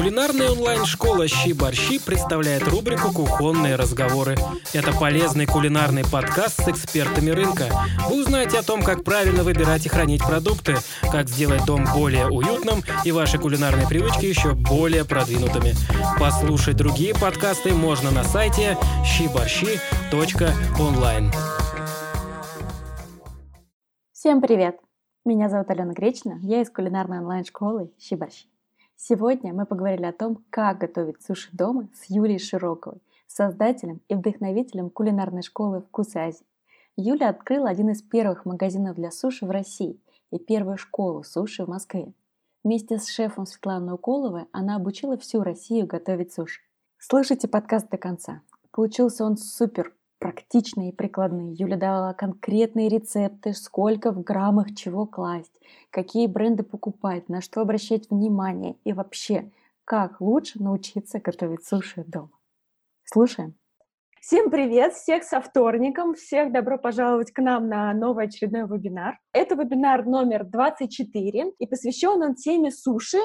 Кулинарная онлайн-школа «Щи-борщи» представляет рубрику «Кухонные разговоры». Это полезный кулинарный подкаст с экспертами рынка. Вы узнаете о том, как правильно выбирать и хранить продукты, как сделать дом более уютным и ваши кулинарные привычки еще более продвинутыми. Послушать другие подкасты можно на сайте щиборщи.онлайн. Всем привет! Меня зовут Алена Гречина, я из кулинарной онлайн-школы «Щиборщи». Сегодня мы поговорили о том, как готовить суши дома с Юлией Широковой, создателем и вдохновителем кулинарной школы «Вкус Азии». Юля открыла один из первых магазинов для суши в России и первую школу суши в Москве. Вместе с шефом Светланой Уколовой она обучила всю Россию готовить суши. Слушайте подкаст до конца. Получился он супер практичные и прикладные. Юля давала конкретные рецепты, сколько в граммах чего класть, какие бренды покупать, на что обращать внимание и вообще, как лучше научиться готовить суши дома. Слушаем. Всем привет, всех со вторником, всех добро пожаловать к нам на новый очередной вебинар. Это вебинар номер 24, и посвящен он теме суши,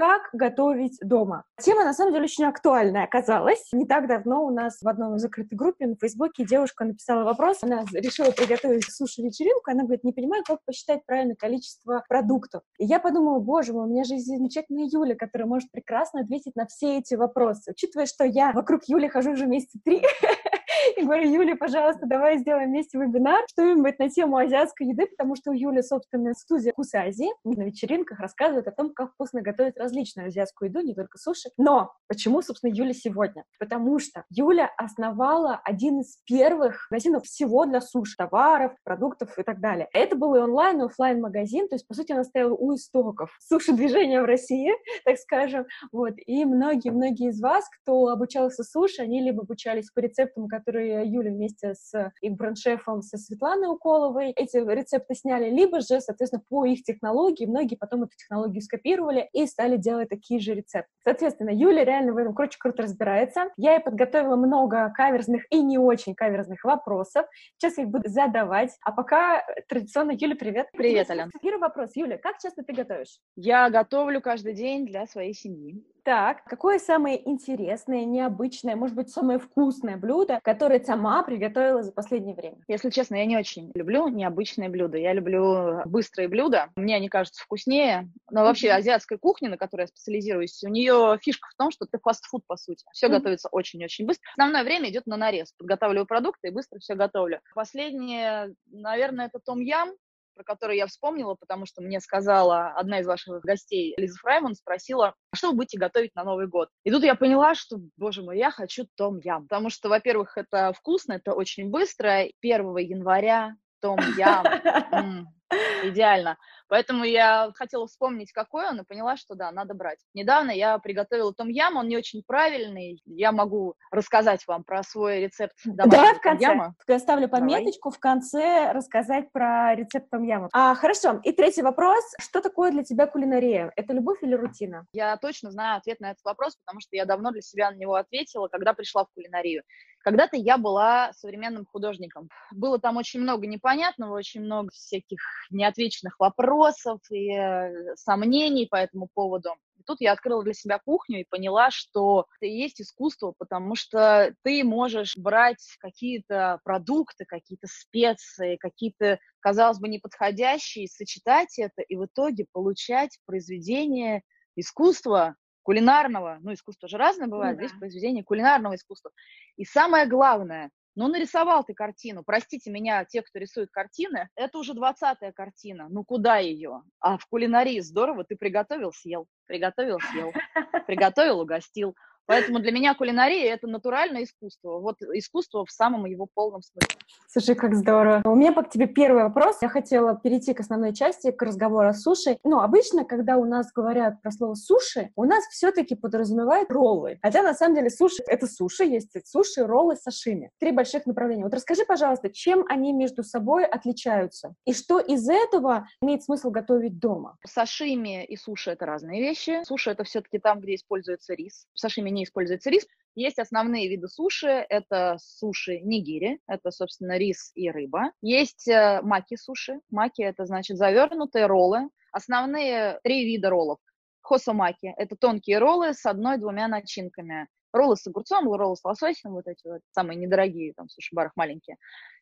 как готовить дома. Тема, на самом деле, очень актуальная оказалась. Не так давно у нас в одной закрытой группе на Фейсбуке девушка написала вопрос. Она решила приготовить суши-вечеринку. Она говорит, не понимаю, как посчитать правильное количество продуктов. И я подумала, боже мой, у меня же есть замечательная Юля, которая может прекрасно ответить на все эти вопросы. Учитывая, что я вокруг Юли хожу уже месяца три, и говорю, Юля, пожалуйста, давай сделаем вместе вебинар, что-нибудь на тему азиатской еды, потому что у Юли, собственно, студия «Вкус Азии». На вечеринках рассказывает о том, как вкусно готовить различную азиатскую еду, не только суши. Но почему, собственно, Юля сегодня? Потому что Юля основала один из первых магазинов всего для суши, товаров, продуктов и так далее. Это был и онлайн, и офлайн магазин, то есть, по сути, она стояла у истоков суши-движения в России, так скажем. Вот. И многие-многие из вас, кто обучался суши, они либо обучались по рецептам, которые Юля вместе с их бренд-шефом, со Светланой Уколовой, эти рецепты сняли, либо же, соответственно, по их технологии, многие потом эту технологию скопировали и стали делать такие же рецепты. Соответственно, Юля реально в этом круче круто разбирается. Я ей подготовила много каверзных и не очень каверзных вопросов. Сейчас я их буду задавать. А пока традиционно, Юля, привет. Привет, Ален. Первый вопрос. Юля, как часто ты готовишь? Я готовлю каждый день для своей семьи. Так, какое самое интересное, необычное, может быть, самое вкусное блюдо, которое сама приготовила за последнее время? Если честно, я не очень люблю необычные блюда. Я люблю быстрые блюда. Мне они кажутся вкуснее. Но вообще mm-hmm. азиатская кухня, на которой я специализируюсь, у нее фишка в том, что это фастфуд, по сути. Все mm-hmm. готовится очень-очень быстро. Основное время идет на нарез. Подготавливаю продукты и быстро все готовлю. Последнее, наверное, это том-ям про который я вспомнила, потому что мне сказала одна из ваших гостей, Лиза Фрайман, спросила, а что вы будете готовить на Новый год? И тут я поняла, что, боже мой, я хочу том-ям. Потому что, во-первых, это вкусно, это очень быстро. 1 января том-ям. Идеально. Поэтому я хотела вспомнить, какой он, и поняла, что да, надо брать. Недавно я приготовила том-ям, он не очень правильный. Я могу рассказать вам про свой рецепт Давай в конце. том-яма. Я ставлю пометочку Давай. в конце рассказать про рецепт том-яма. А, хорошо. И третий вопрос. Что такое для тебя кулинария? Это любовь или рутина? Я точно знаю ответ на этот вопрос, потому что я давно для себя на него ответила, когда пришла в кулинарию. Когда-то я была современным художником. Было там очень много непонятного, очень много всяких неотвеченных вопросов и э, сомнений по этому поводу. И тут я открыла для себя кухню и поняла, что это и есть искусство, потому что ты можешь брать какие-то продукты, какие-то специи, какие-то, казалось бы, неподходящие, сочетать это и в итоге получать произведение искусства, кулинарного, ну, искусство же разное бывает, ну, да. здесь произведение кулинарного искусства. И самое главное, ну, нарисовал ты картину. Простите меня, те, кто рисует картины, это уже двадцатая картина. Ну, куда ее? А в кулинарии здорово, ты приготовил, съел. Приготовил, съел. Приготовил, угостил. Поэтому для меня кулинария — это натуральное искусство. Вот искусство в самом его полном смысле. Слушай, как здорово. У меня к тебе первый вопрос. Я хотела перейти к основной части, к разговору о суши. Ну, обычно, когда у нас говорят про слово суши, у нас все-таки подразумевают роллы. Хотя, на самом деле, суши — это суши, есть суши, роллы, сашими. Три больших направления. Вот расскажи, пожалуйста, чем они между собой отличаются? И что из этого имеет смысл готовить дома? Сашими и суши — это разные вещи. Суши — это все-таки там, где используется рис. В сашими не не используется рис. Есть основные виды суши, это суши нигири, это, собственно, рис и рыба. Есть э, маки суши, маки это значит завернутые роллы. Основные три вида роллов хосомаки. Это тонкие роллы с одной-двумя начинками. Роллы с огурцом, роллы с лососем, вот эти вот самые недорогие, там, суши-барах маленькие.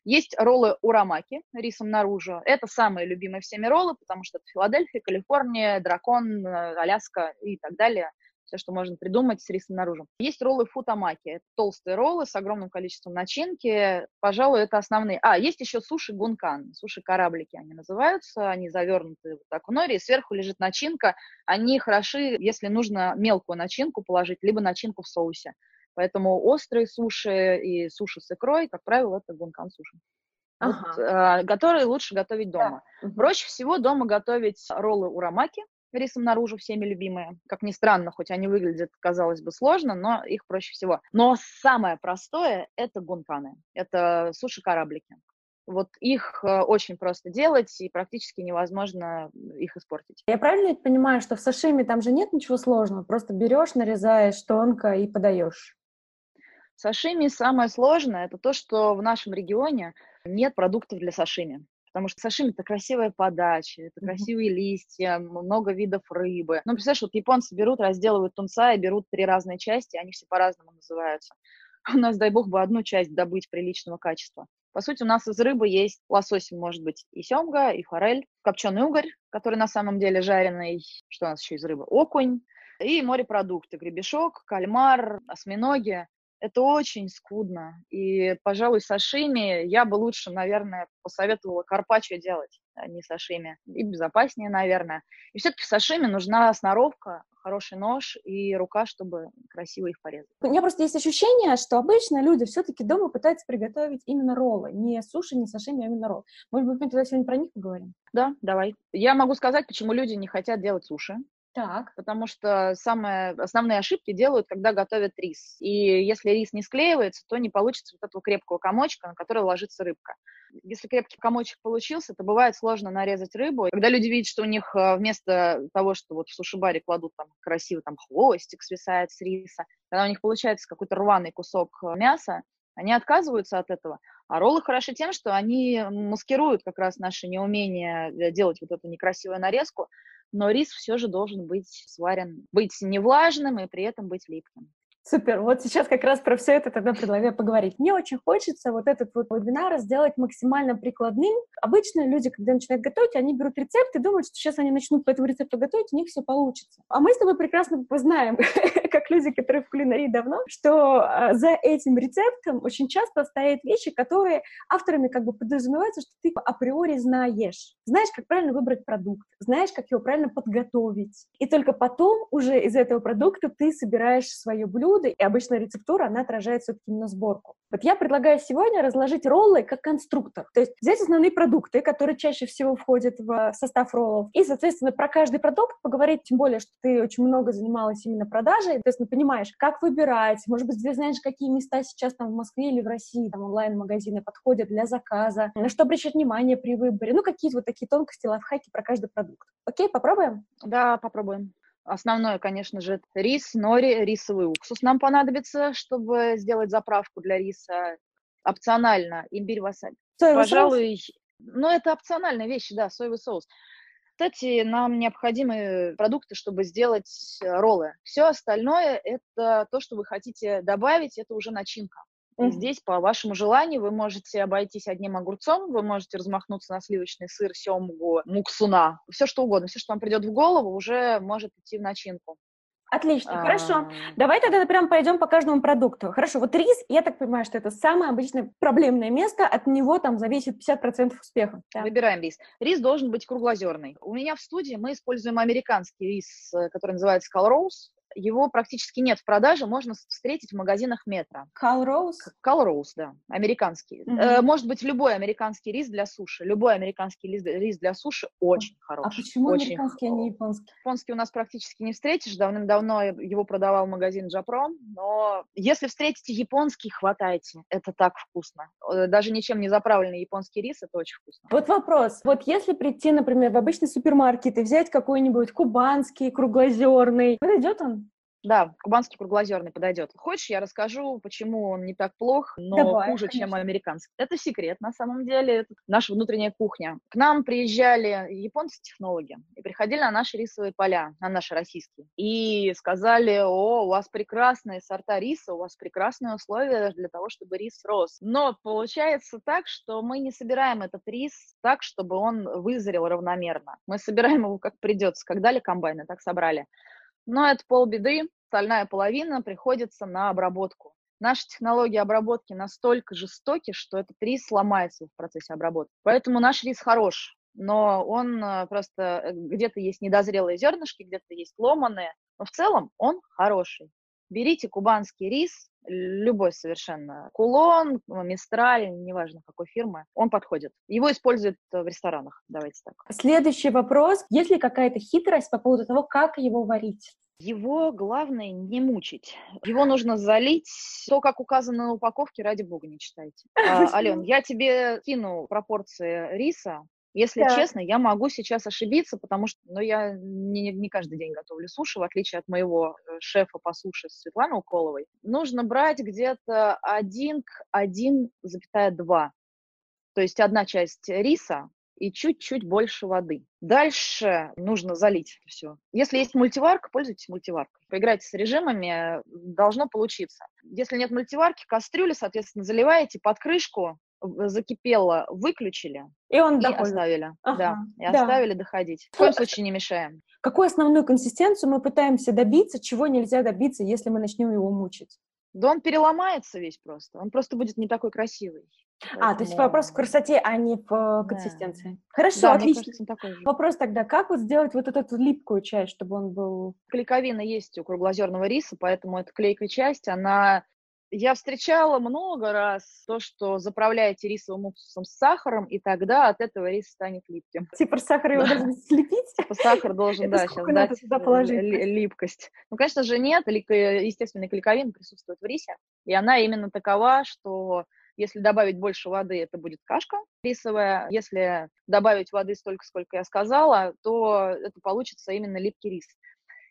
Есть роллы урамаки, рисом наружу. Это самые любимые всеми роллы, потому что это Филадельфия, Калифорния, Дракон, э, Аляска и так далее все, что можно придумать с рисом наружу. Есть роллы футамаки. Это толстые роллы с огромным количеством начинки. Пожалуй, это основные. А, есть еще суши гункан. Суши-кораблики они называются. Они завернуты вот так в нори. И сверху лежит начинка. Они хороши, если нужно мелкую начинку положить, либо начинку в соусе. Поэтому острые суши и суши с икрой, как правило, это гункан суши. Ага. Вот, э, которые лучше готовить дома. Да. Проще всего дома готовить роллы урамаки, рисом наружу всеми любимые. Как ни странно, хоть они выглядят, казалось бы, сложно, но их проще всего. Но самое простое — это гунканы, это суши-кораблики. Вот их э, очень просто делать, и практически невозможно их испортить. Я правильно понимаю, что в сашими там же нет ничего сложного? Просто берешь, нарезаешь тонко и подаешь? Сашими самое сложное – это то, что в нашем регионе нет продуктов для сашими потому что сашими — это красивая подача, это красивые листья, много видов рыбы. Ну, представляешь, вот японцы берут, разделывают тунца и берут три разные части, они все по-разному называются. У нас, дай бог, бы одну часть добыть приличного качества. По сути, у нас из рыбы есть лосось, может быть, и семга, и форель, копченый угорь, который на самом деле жареный. Что у нас еще из рыбы? Окунь. И морепродукты, гребешок, кальмар, осьминоги это очень скудно. И, пожалуй, сашими я бы лучше, наверное, посоветовала карпаччо делать, а не сашими. И безопаснее, наверное. И все-таки сашими нужна сноровка, хороший нож и рука, чтобы красиво их порезать. У меня просто есть ощущение, что обычно люди все-таки дома пытаются приготовить именно роллы. Не суши, не сашими, а именно ролл. Может быть, мы тогда сегодня про них поговорим? Да, давай. Я могу сказать, почему люди не хотят делать суши. Так. Потому что самые основные ошибки делают, когда готовят рис. И если рис не склеивается, то не получится вот этого крепкого комочка, на который ложится рыбка. Если крепкий комочек получился, то бывает сложно нарезать рыбу. Когда люди видят, что у них э, вместо того, что вот в сушибаре кладут там красивый там хвостик свисает с риса, когда у них получается какой-то рваный кусок э, мяса, они отказываются от этого. А роллы хороши тем, что они маскируют как раз наше неумение э, делать вот эту некрасивую нарезку, но рис все же должен быть сварен, быть не влажным и при этом быть липким. Супер. Вот сейчас как раз про все это тогда предлагаю поговорить. Мне очень хочется вот этот вот вебинар сделать максимально прикладным. Обычно люди, когда начинают готовить, они берут рецепт и думают, что сейчас они начнут по этому рецепту готовить, у них все получится. А мы с тобой прекрасно знаем, как люди, которые в кулинарии давно, что а, за этим рецептом очень часто стоят вещи, которые авторами как бы подразумеваются, что ты априори знаешь. Знаешь, как правильно выбрать продукт, знаешь, как его правильно подготовить. И только потом уже из этого продукта ты собираешь свое блюдо, блюда, и обычная рецептура, она отражает все-таки именно сборку. Вот я предлагаю сегодня разложить роллы как конструктор, то есть взять основные продукты, которые чаще всего входят в состав роллов, и, соответственно, про каждый продукт поговорить, тем более, что ты очень много занималась именно продажей, то есть, ну, понимаешь, как выбирать, может быть, ты знаешь, какие места сейчас там в Москве или в России, там онлайн-магазины подходят для заказа, на что обращать внимание при выборе, ну, какие-то вот такие тонкости, лайфхаки про каждый продукт. Окей, попробуем? Да, попробуем. Основное, конечно же, рис, нори, рисовый уксус нам понадобится, чтобы сделать заправку для риса. Опционально имбирь васаби. Соевый Пожалуй, соус? ну это опциональная вещь, да, соевый соус. Кстати, нам необходимы продукты, чтобы сделать роллы. Все остальное – это то, что вы хотите добавить, это уже начинка. И здесь, по вашему желанию, вы можете обойтись одним огурцом, вы можете размахнуться на сливочный сыр, семгу, муксуна, все что угодно, все, что вам придет в голову, уже может идти в начинку. Отлично, а... хорошо. Давай тогда прям пойдем по каждому продукту. Хорошо, вот рис, я так понимаю, что это самое обычное проблемное место, от него там зависит 50% успеха. Да. Выбираем рис. Рис должен быть круглозерный. У меня в студии мы используем американский рис, э, который называется Calrose его практически нет в продаже, можно встретить в магазинах метро. Calrose? Calrose, да, американский. Mm-hmm. Может быть, любой американский рис для суши. Любой американский рис, для суши очень а хороший. А почему очень американский, а не японский? Японский у нас практически не встретишь. Давным-давно его продавал магазин Джапром, но если встретите японский, хватайте. Это так вкусно. Э, даже ничем не заправленный японский рис, это очень вкусно. Вот вопрос. Вот если прийти, например, в обычный супермаркет и взять какой-нибудь кубанский, круглозерный, подойдет он? Да, кубанский круглозерный подойдет. Хочешь, я расскажу, почему он не так плох, но Давай, хуже, конечно. чем американский. Это секрет, на самом деле, это наша внутренняя кухня. К нам приезжали японцы-технологи и приходили на наши рисовые поля, на наши российские, и сказали, о, у вас прекрасные сорта риса, у вас прекрасные условия для того, чтобы рис рос. Но получается так, что мы не собираем этот рис так, чтобы он вызрел равномерно. Мы собираем его как придется. Как дали комбайны, так собрали. Но это полбеды. Стальная половина приходится на обработку. Наши технологии обработки настолько жестоки, что этот рис сломается в процессе обработки. Поэтому наш рис хорош, но он э, просто э, где-то есть недозрелые зернышки, где-то есть ломаные, но в целом он хороший. Берите кубанский рис, любой совершенно, кулон, мистраль, неважно какой фирмы, он подходит. Его используют в ресторанах, давайте так. Следующий вопрос. Есть ли какая-то хитрость по поводу того, как его варить? Его главное не мучить. Его нужно залить. То, как указано на упаковке, ради бога, не читайте. А, Ален, я тебе кину пропорции риса. Если Так. честно, я могу сейчас ошибиться, потому что ну, я не, не каждый день готовлю суши, в отличие от моего э, шефа по суше Светланы Уколовой. Нужно брать где-то 1 к 1,2. То есть одна часть риса и чуть-чуть больше воды. Дальше нужно залить все. Если есть мультиварка, пользуйтесь мультиваркой. Поиграйте с режимами, должно получиться. Если нет мультиварки, кастрюли, соответственно, заливаете под крышку, закипело, выключили И он и оставили. Ага, да, и да. оставили доходить. В коем случае не мешаем. Какую основную консистенцию мы пытаемся добиться, чего нельзя добиться, если мы начнем его мучить? Да он переломается весь просто. Он просто будет не такой красивый. А, то есть Поэтому- вопрос в красоте, а не в э, Да. консистенции. Хорошо, Да, отлично. кажется, такой же. Вопрос тогда, как вот сделать вот эту липкую часть, чтобы он был... клейковина есть у круглозерного риса, поэтому эта клейкая часть, она... Я встречала много раз то, что заправляете рисовым уксусом с сахаром, и тогда от этого рис станет липким. Типа сахар его Да. должен слепить? Типа Сахар должен, Это да, сейчас дать туда э, положить? липкость. Ну, конечно же, нет. Лик- Естественная клейковина присутствует в рисе, и она именно такова, что если добавить больше воды, это будет кашка рисовая. Если добавить воды столько, сколько я сказала, то это получится именно липкий рис.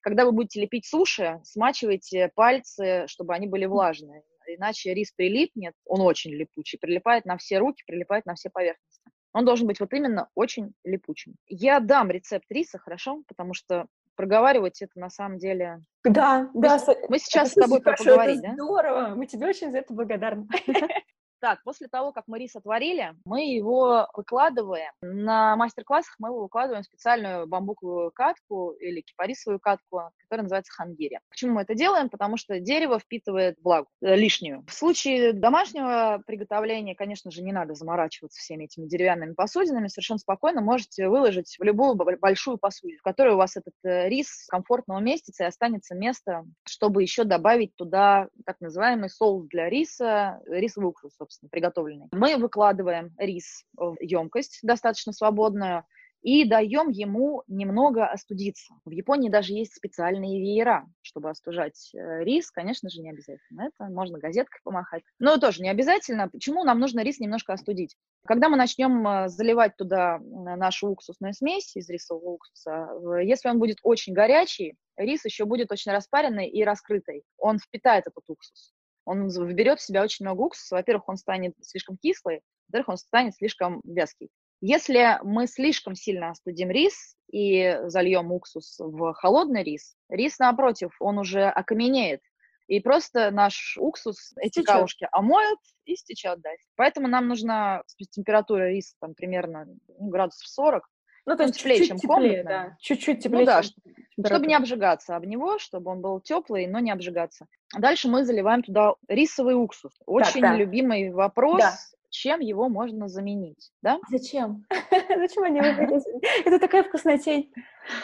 Когда вы будете лепить суши, смачивайте пальцы, чтобы они были влажные. Иначе рис прилипнет, он очень липучий, прилипает на все руки, прилипает на все поверхности. Он должен быть вот именно очень липучим. Я дам рецепт риса, хорошо? Потому что проговаривать это на самом деле... Да, да. с- с- Мы сейчас с тобой хорошо, поговорить, это да? здорово. Мы тебе очень за это благодарны. Так, после того, как мы рис отварили, мы его выкладываем. На мастер-классах мы его выкладываем в специальную бамбуковую катку или кипарисовую катку, которая называется хангири. Почему мы это делаем? Потому что дерево впитывает влагу э, лишнюю. В случае домашнего приготовления, конечно же, не надо заморачиваться всеми этими деревянными посудинами. Совершенно спокойно можете выложить в любую большую посудину, в которой у вас этот э, рис комфортно уместится и останется место, чтобы еще добавить туда так называемый соус для риса, рисовый уксус, собственно, приготовленный. Мы выкладываем рис в емкость достаточно свободную и даем ему немного остудиться. В Японии даже есть специальные веера, чтобы остужать э, рис. Конечно же, не обязательно. Это можно газеткой помахать. Но тоже не обязательно. Почему нам нужно рис немножко остудить? Когда мы начнем э, заливать туда э, нашу уксусную смесь из рисового уксуса, если он будет очень горячий, рис еще будет очень распаренный и раскрытый. Он впитает этот уксус. Он вберет в себя очень много уксуса. Во-первых, он станет слишком кислый, во-вторых, он станет слишком вязкий. Если мы слишком сильно остудим рис и зальем уксус в холодный рис, рис, напротив, он уже окаменеет. И просто наш уксус, эти Стечет. камушки омоет и стечет дальше. Поэтому нам нужна температура риса там примерно ну, градусов 40, Ну, то Он есть теплее, чуть-чуть чем теплее, комнатная. да. Чуть-чуть теплее, ну да, чем чтобы не обжигаться об него, чтобы он был теплый, но не обжигаться. Дальше мы заливаем туда рисовый уксус. Очень да. любимый вопрос, Да. чем его можно заменить, да? Зачем? Зачем они выбрали? Это такая вкуснотень.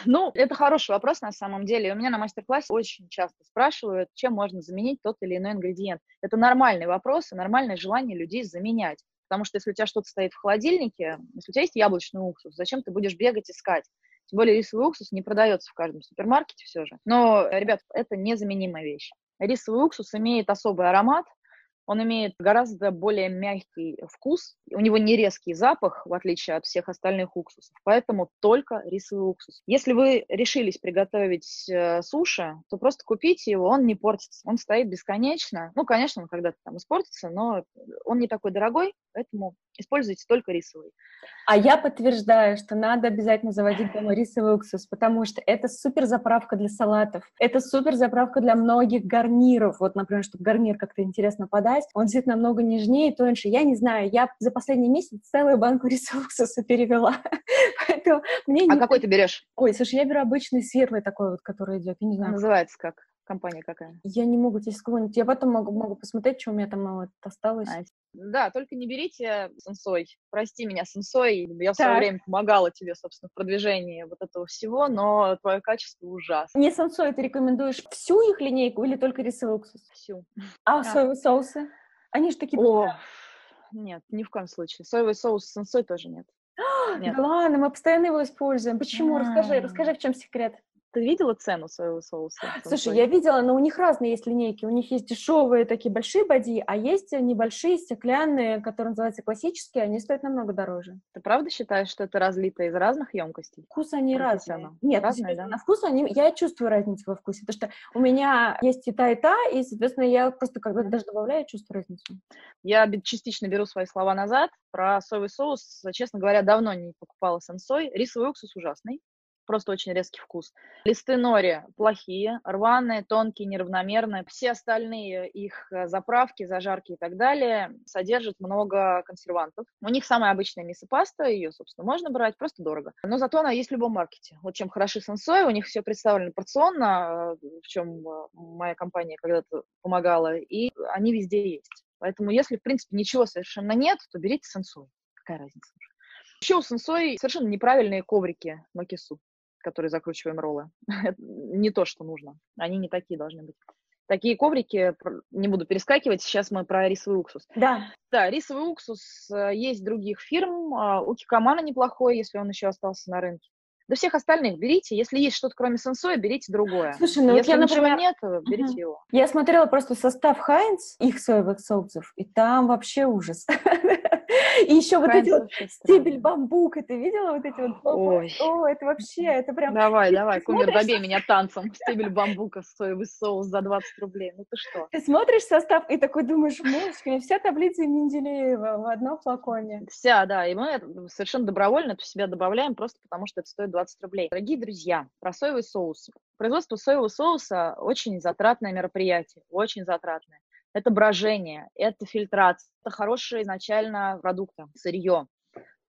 Ну, это хороший вопрос на самом деле. У меня на мастер-классе очень часто спрашивают, чем можно заменить тот или иной ингредиент. Это нормальный вопрос и нормальное желание людей заменять. Потому что если у тебя что-то стоит в холодильнике, если у тебя есть яблочный уксус, зачем ты будешь бегать искать? Тем более рисовый уксус не продается в каждом супермаркете все же. Но, ребят, это незаменимая вещь. Рисовый уксус имеет особый аромат, Он имеет гораздо более мягкий вкус, у него не резкий запах, в отличие от всех остальных уксусов, поэтому только рисовый уксус. Если вы решились приготовить э, суши, то просто купите его, он не портится, он стоит бесконечно. Ну, конечно, он когда-то там испортится, но он не такой дорогой, поэтому используйте только рисовый. А я подтверждаю, что надо обязательно заводить дома рисовый уксус, потому что это супер заправка для салатов, это супер заправка для многих гарниров. Вот, например, чтобы гарнир как-то интересно подать, он действительно намного нежнее, тоньше. Я не знаю, я за последний месяц целую банку рисового уксуса перевела. Поэтому мне а какой ты берешь? Ой, слушай, я беру обычный светлый такой вот, который идет. Я не знаю. Называется как? Компания какая? Я не могу тебе сказать. Я потом могу, могу посмотреть, что у меня там вот осталось. А, да, только не берите сенсой. Прости меня, сенсой. Я в свое время помогала тебе, собственно, в продвижении вот этого всего, но твое качество ужасно. Не сенсой, ты рекомендуешь всю их линейку или только рисовый уксус? Всю. А, а. соевые соусы? Они же такие... О, нет, ни в коем случае. Соевый соус с сенсой тоже нет. нет. Да ладно, мы постоянно его используем. Почему? Расскажи, расскажи, в чем секрет. Ты видела цену своего соуса? Слушай, я видела, но у них разные есть линейки. У них есть дешевые такие большие боди, а есть небольшие стеклянные, которые называются классические, они стоят намного дороже. Ты правда считаешь, что это разлито из разных емкостей? Вкус они разные. Цену? Нет, разные, да? на вкус они, я чувствую разницу во вкусе, потому что у меня есть и та, и та, и, соответственно, я просто когда даже добавляю, чувствую разницу. Я частично беру свои слова назад. Про соевый соус, честно говоря, давно не покупала сенсой. Рисовый уксус ужасный просто очень резкий вкус. Листы нори плохие, рваные, тонкие, неравномерные. Все остальные их э, заправки, зажарки и так далее содержат много консервантов. У них самая обычная мисопаста, ее, собственно, можно брать, просто дорого. Но зато она есть в любом маркете. Вот чем хороши сенсой, у них все представлено порционно, э, в чем э, моя компания когда-то помогала, и они везде есть. Поэтому если, в принципе, ничего совершенно нет, то берите сенсой. Какая разница? Еще у сенсой совершенно неправильные коврики макису которые закручиваем роллы. не то, что нужно. Они не такие должны быть. Такие коврики, не буду перескакивать, сейчас мы про рисовый уксус. Да. Да, рисовый уксус э, есть других фирм. А, у Кикомана неплохой, если он еще остался на рынке. До всех остальных берите. Если есть что-то кроме сенсоя, берите другое. Слушай, ну Если вот я, например... нет, берите uh-huh. его. Я смотрела просто состав Хайнц, их соевых соусов, и там вообще ужас. И еще вот эти вот стебель бамбука, ты видела вот эти вот? Ой. О, это вообще, это прям... Давай, давай, кумир, добей меня танцем. Стебель бамбука, соевый соус за 20 рублей. Ну ты что? Ты смотришь состав и такой думаешь, мышка, вся таблица Менделеева в одном флаконе. Вся, да, и мы совершенно добровольно это в себя добавляем просто потому, что это стоит 20 рублей. Дорогие друзья, про соевый соус. Производство соевого соуса очень затратное мероприятие, очень затратное это брожение, это фильтрация, это хорошие изначально продукты, сырье.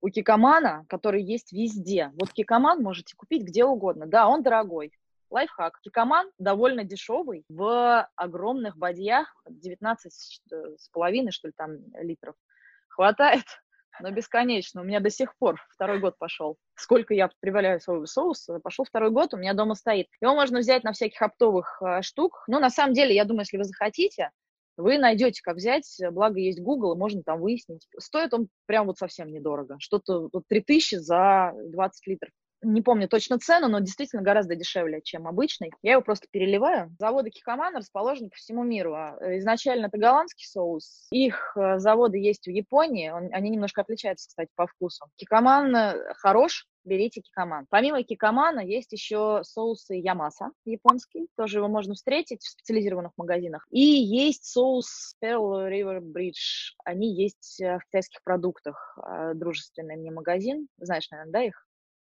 У кикомана, который есть везде, вот кикоман можете купить где угодно. Да, он дорогой, лайфхак. Кикоман довольно дешевый, в огромных бадьях, 19 с половиной, что ли, там, литров. Хватает, но бесконечно. У меня до сих пор второй год пошел. Сколько я прибавляю соевый соус, пошел второй год, у меня дома стоит. Его можно взять на всяких оптовых э, штук. Ну, на самом деле, я думаю, если вы захотите, вы найдете, как взять, благо есть Google, и можно там выяснить. Стоит он прям вот совсем недорого, что-то вот 3000 за 20 литров. Не помню точно цену, но действительно гораздо дешевле, чем обычный. Я его просто переливаю. Заводы Кикоман расположены по всему миру. А, э, изначально это голландский соус. Их э, заводы есть в Японии. Он, они немножко отличаются, кстати, по вкусу. Кикоман э, хорош, берите кикоман. Помимо кикомана есть еще соусы ямаса японский, тоже его можно встретить в специализированных магазинах. И есть соус Pearl River Bridge, они есть в китайских продуктах, дружественный мне магазин, знаешь, наверное, да, их?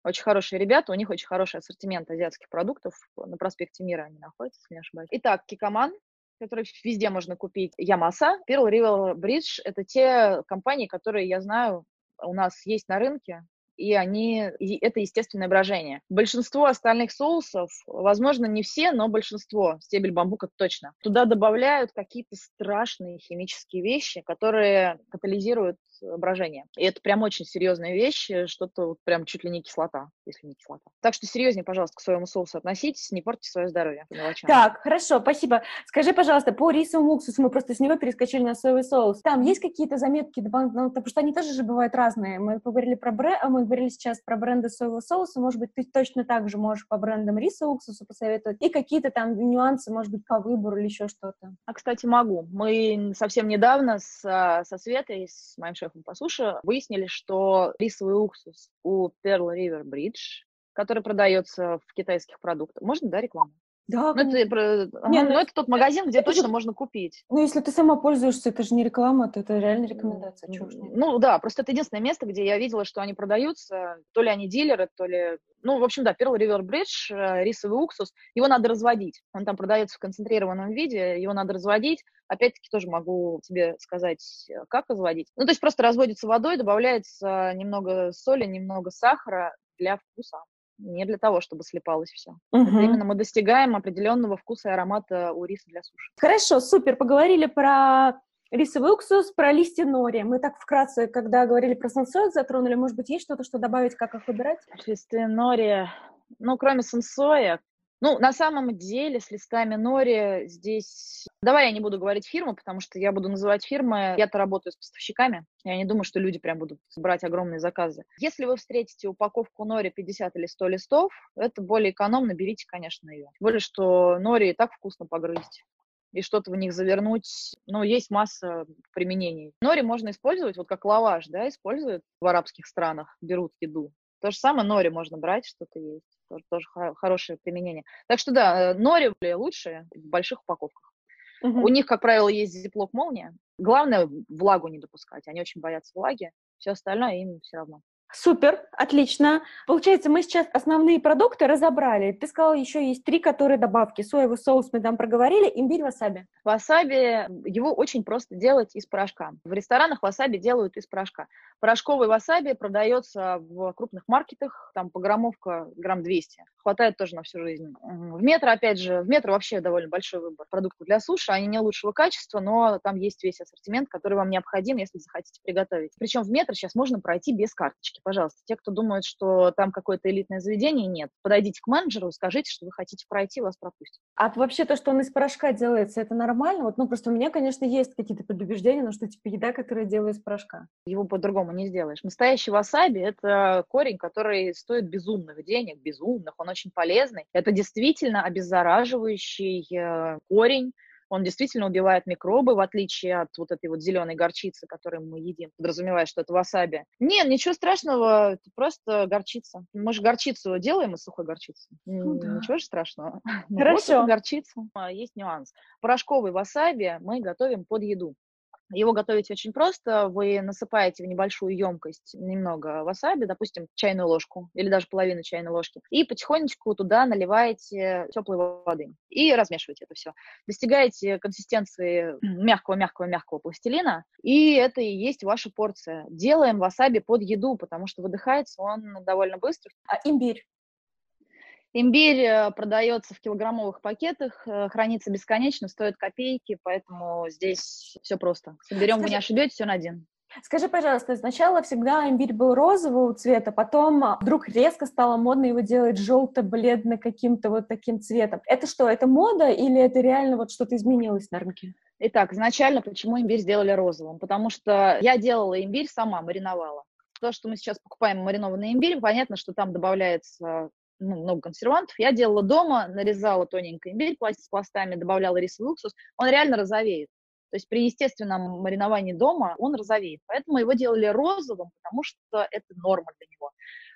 Очень хорошие ребята, у них очень хороший ассортимент азиатских продуктов, на проспекте Мира они находятся, если не ошибаюсь. Итак, кикоман, который везде можно купить. Ямаса, Pearl River Bridge – это те компании, которые я знаю, у нас есть на рынке, и они, и это естественное брожение. Большинство остальных соусов, возможно, не все, но большинство, стебель бамбука точно, туда добавляют какие-то страшные химические вещи, которые катализируют брожение. И это прям очень серьезная вещь, что-то вот прям чуть ли не кислота, если не кислота. Так что серьезнее, пожалуйста, к своему соусу относитесь, не портите свое здоровье. Так, хорошо, спасибо. Скажи, пожалуйста, по рисовому уксусу, мы просто с него перескочили на соевый соус. Там есть какие-то заметки, ну, потому что они тоже же бывают разные. Мы поговорили про, бре... мы говорили сейчас про бренды соевого соуса, может быть, ты точно так же можешь по брендам риса уксуса посоветовать, и какие-то там нюансы, может быть, по выбору или еще что-то. А, кстати, могу. Мы совсем недавно с, а, со Светой, с моим шефом по суше, выяснили, что рисовый уксус у Pearl River Bridge, который продается в китайских продуктах, можно, да, рекламу? Да, ну, это, про... не, ну, ну, это тот магазин, где это точно же... можно купить. Ну, если ты сама пользуешься, это же не реклама, то это реально рекомендация. Чего ну, да, просто это единственное место, где я видела, что они продаются. То ли они дилеры, то ли... Ну, в общем, да, Pearl River Bridge, э, рисовый уксус, его надо разводить. Он там продается в концентрированном виде, его надо разводить. Опять-таки тоже могу тебе сказать, э, как разводить. Ну, то есть просто разводится водой, добавляется немного соли, немного сахара для вкуса не для того, чтобы слепалось все. Угу. Это именно мы достигаем определенного вкуса и аромата у риса для суши. Хорошо, супер. Поговорили про рисовый уксус, про листья нори. Мы так вкратце, когда говорили про сенсоик, затронули. Может быть, есть что-то, что добавить, как их выбирать? Листы нори, ну, кроме сенсоя, ну, на самом деле, с листами нори здесь... Давай я не буду говорить фирму, потому что я буду называть фирмы. Я-то работаю с поставщиками. Я не думаю, что люди прям будут брать огромные заказы. Если вы встретите упаковку нори 50 или 100 листов, это более экономно, берите, конечно, ее. Более, что нори и так вкусно погрызть и что-то в них завернуть. Ну, есть масса применений. Нори можно использовать, вот как лаваш, да, используют в арабских странах, берут еду. То же самое нори можно брать, что-то есть. Тоже, тоже хорошее применение. Так что да, э, нори лучшие в больших упаковках. Угу. У них, как правило, есть зиплок молния. Главное влагу не допускать. Они очень боятся влаги. Все остальное им все равно. Супер, отлично. Получается, мы сейчас основные продукты разобрали. Ты сказал, еще есть три, которые добавки. Соевый соус мы там проговорили, имбирь, васаби. Васаби, его очень просто делать из порошка. В ресторанах васаби делают из порошка. Порошковый васаби продается в крупных маркетах, там пограммовка грамм 200. Хватает тоже на всю жизнь. В метро, опять же, в метро вообще довольно большой выбор продуктов для суши. Они не лучшего качества, но там есть весь ассортимент, который вам необходим, если захотите приготовить. Причем в метро сейчас можно пройти без карточки пожалуйста, те, кто думают, что там какое-то элитное заведение, нет. Подойдите к менеджеру, скажите, что вы хотите пройти, вас пропустят. А вообще то, что он из порошка делается, это нормально? Вот, ну, просто у меня, конечно, есть какие-то предубеждения, но что типа еда, которая делается из порошка. Его по-другому не сделаешь. Настоящий васаби – это корень, который стоит безумных денег, безумных, он очень полезный. Это действительно обеззараживающий э, корень, он действительно убивает микробы, в отличие от вот этой вот зеленой горчицы, которую мы едим, подразумевая, что это васаби. Нет, ничего страшного, это просто горчица. Мы же горчицу делаем из сухой горчицы. Ну, да. Ничего же страшного. Хорошо. горчица. А, есть нюанс. Порошковый васаби мы готовим под еду. Его готовить очень просто. Вы насыпаете в небольшую емкость немного васаби, допустим, чайную ложку или даже половину чайной ложки, и потихонечку туда наливаете теплой воды и размешиваете это все. Достигаете консистенции мягкого-мягкого-мягкого пластилина, и это и есть ваша порция. Делаем васаби под еду, потому что выдыхается он довольно быстро. А имбирь? Имбирь э, продается в килограммовых пакетах, э, хранится бесконечно, стоит копейки, поэтому здесь все просто. С имбирем вы не ошибетесь, он один. Скажи, пожалуйста, сначала всегда имбирь был розового цвета, потом а, вдруг резко стало модно его делать желто-бледно каким-то вот таким цветом. Это что, это мода или это реально вот что-то изменилось на рынке? Итак, изначально почему имбирь сделали розовым? Потому что я делала имбирь сама, мариновала. То, что мы сейчас покупаем маринованный имбирь, понятно, что там добавляется ну, много консервантов. Я делала дома, нарезала тоненько имбирь пластами, добавляла рисовый уксус. Он реально розовеет. То есть при естественном мариновании дома он розовеет. Поэтому его делали розовым, потому что это норма для него.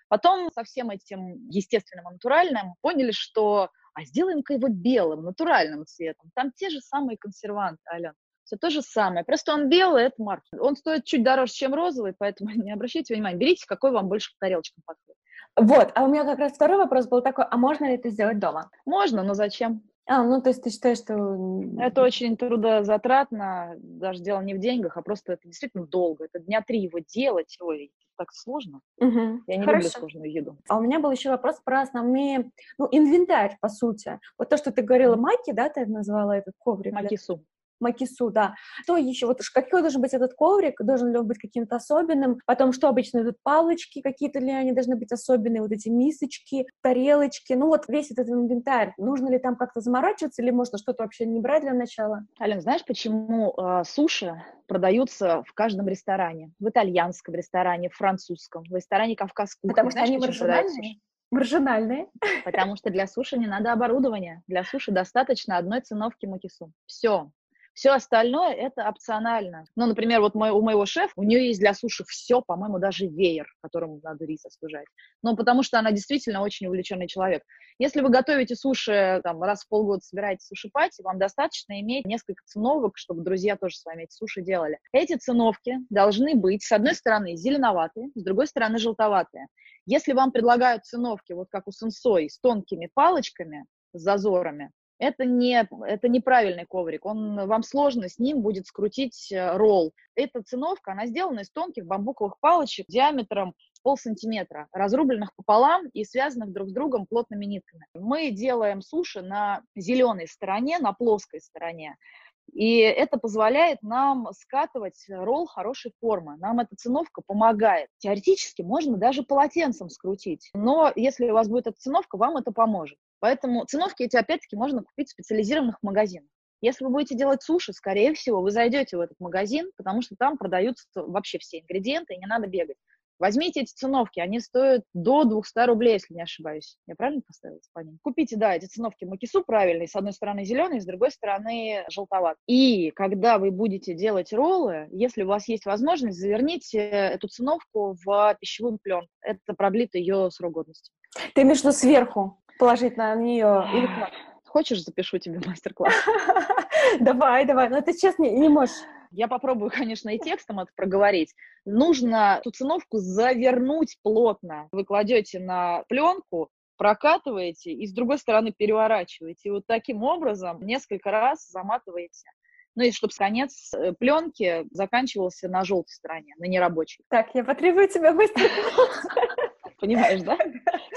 Потом со всем этим естественным и натуральным поняли, что а сделаем-ка его белым, натуральным цветом. Там те же самые консерванты, Ален. Все то же самое. Просто он белый, это маркетинг. Он стоит чуть дороже, чем розовый, поэтому не обращайте внимания. Берите, какой вам больше к тарелочкам подходит. Вот, а у меня как раз второй вопрос был такой, а можно ли это сделать дома? Можно, но зачем? А, ну, то есть ты считаешь, что... Это очень трудозатратно, даже дело не в деньгах, а просто это действительно долго. Это дня три его делать, ой, так сложно. Угу. Я не Хорошо. люблю сложную еду. А у меня был еще вопрос про основные, ну, инвентарь, по сути. Вот то, что ты говорила, маки, да, ты назвала этот коврик? Макису. Макису, да. Что еще? Вот какой должен быть этот коврик? Должен ли он быть каким-то особенным? Потом, что обычно идут палочки какие-то ли они должны быть особенные? Вот эти мисочки, тарелочки, ну вот весь этот инвентарь. Нужно ли там как-то заморачиваться или можно что-то вообще не брать для начала? Ален, знаешь, почему э, суши продаются в каждом ресторане? В итальянском ресторане, в французском, в ресторане кавказского. Потому что они маржинальные? Маржинальные. Потому что для суши не надо оборудования. Для суши достаточно одной циновки макису. Все. Все остальное это опционально. Ну, например, вот мой, у моего шефа, у нее есть для суши все, по-моему, даже веер, которым надо рис остужать. Ну, потому что она действительно очень увлеченный человек. Если вы готовите суши, там, раз в полгода собираете суши-пати, вам достаточно иметь несколько циновок, чтобы друзья тоже с вами эти суши делали. Эти циновки должны быть, с одной стороны, зеленоватые, с другой стороны, желтоватые. Если вам предлагают циновки, вот как у сенсой, с тонкими палочками, с зазорами, это, не, это неправильный коврик, он, вам сложно с ним будет скрутить э, ролл. Эта циновка, она сделана из тонких бамбуковых палочек диаметром пол сантиметра, разрубленных пополам и связанных друг с другом плотными нитками. Мы делаем суши на зеленой стороне, на плоской стороне. И это позволяет нам скатывать ролл хорошей формы. Нам эта циновка помогает. Теоретически можно даже полотенцем скрутить. Но если у вас будет эта циновка, вам это поможет. Поэтому циновки эти, опять-таки, можно купить в специализированных магазинах. Если вы будете делать суши, скорее всего, вы зайдете в этот магазин, потому что там продаются вообще все ингредиенты, и не надо бегать. Возьмите эти циновки, они стоят до 200 рублей, если не ошибаюсь. Я правильно поставила по ним? Купите, да, эти циновки макису правильные, с одной стороны зеленые, с другой стороны желтоват. И когда вы будете делать роллы, если у вас есть возможность, заверните эту циновку в пищевую пленку. Это продлит ее срок годности. Ты имеешь в виду сверху положить на нее или Хочешь, запишу тебе мастер-класс? Давай, давай. Но ты честно не можешь. Я попробую, конечно, и текстом это проговорить. Нужно эту циновку завернуть плотно. Вы кладете на пленку, прокатываете и с другой стороны переворачиваете. И вот таким образом несколько раз заматываете. Ну и чтобы конец э, пленки заканчивался на желтой стороне, на нерабочей. Так, я потребую тебя быстро. Понимаешь, да?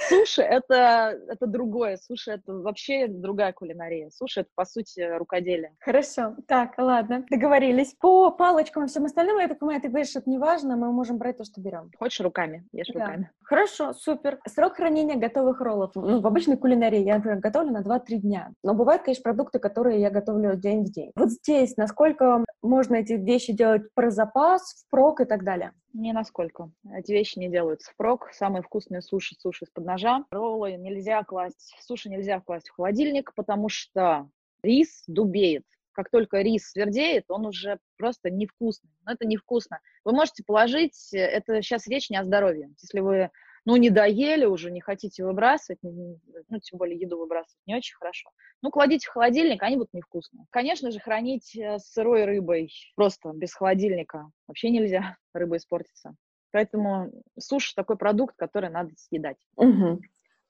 Суши это, это другое. Суши это вообще другая кулинария. Суши это, по сути, рукоделие. Хорошо. Так, ладно, договорились. По палочкам и всем остальным, я так понимаю, ты говоришь, это не важно, мы можем брать то, что берем. Хочешь руками, ешь да. руками. Хорошо, супер. Срок хранения готовых роллов. Ну, в обычной кулинарии я, например, готовлю на 2-3 дня. Но бывают, конечно, продукты, которые я готовлю день в день. Вот здесь, насколько можно эти вещи делать про запас, впрок и так далее? Не насколько. Эти вещи не делаются впрок. Самые вкусные суши, суши из-под ножа. Роллы нельзя класть, суши нельзя класть в холодильник, потому что рис дубеет. Как только рис свердеет, он уже просто невкусный. Но это невкусно. Вы можете положить, это сейчас речь не о здоровье. Если вы ну, не доели уже, не хотите выбрасывать, ну, тем более еду выбрасывать не очень хорошо. Ну, кладите в холодильник, они будут невкусные. Конечно же, хранить э, сырой рыбой просто без холодильника вообще нельзя, рыба испортится. Поэтому суши такой продукт, который надо съедать. Угу.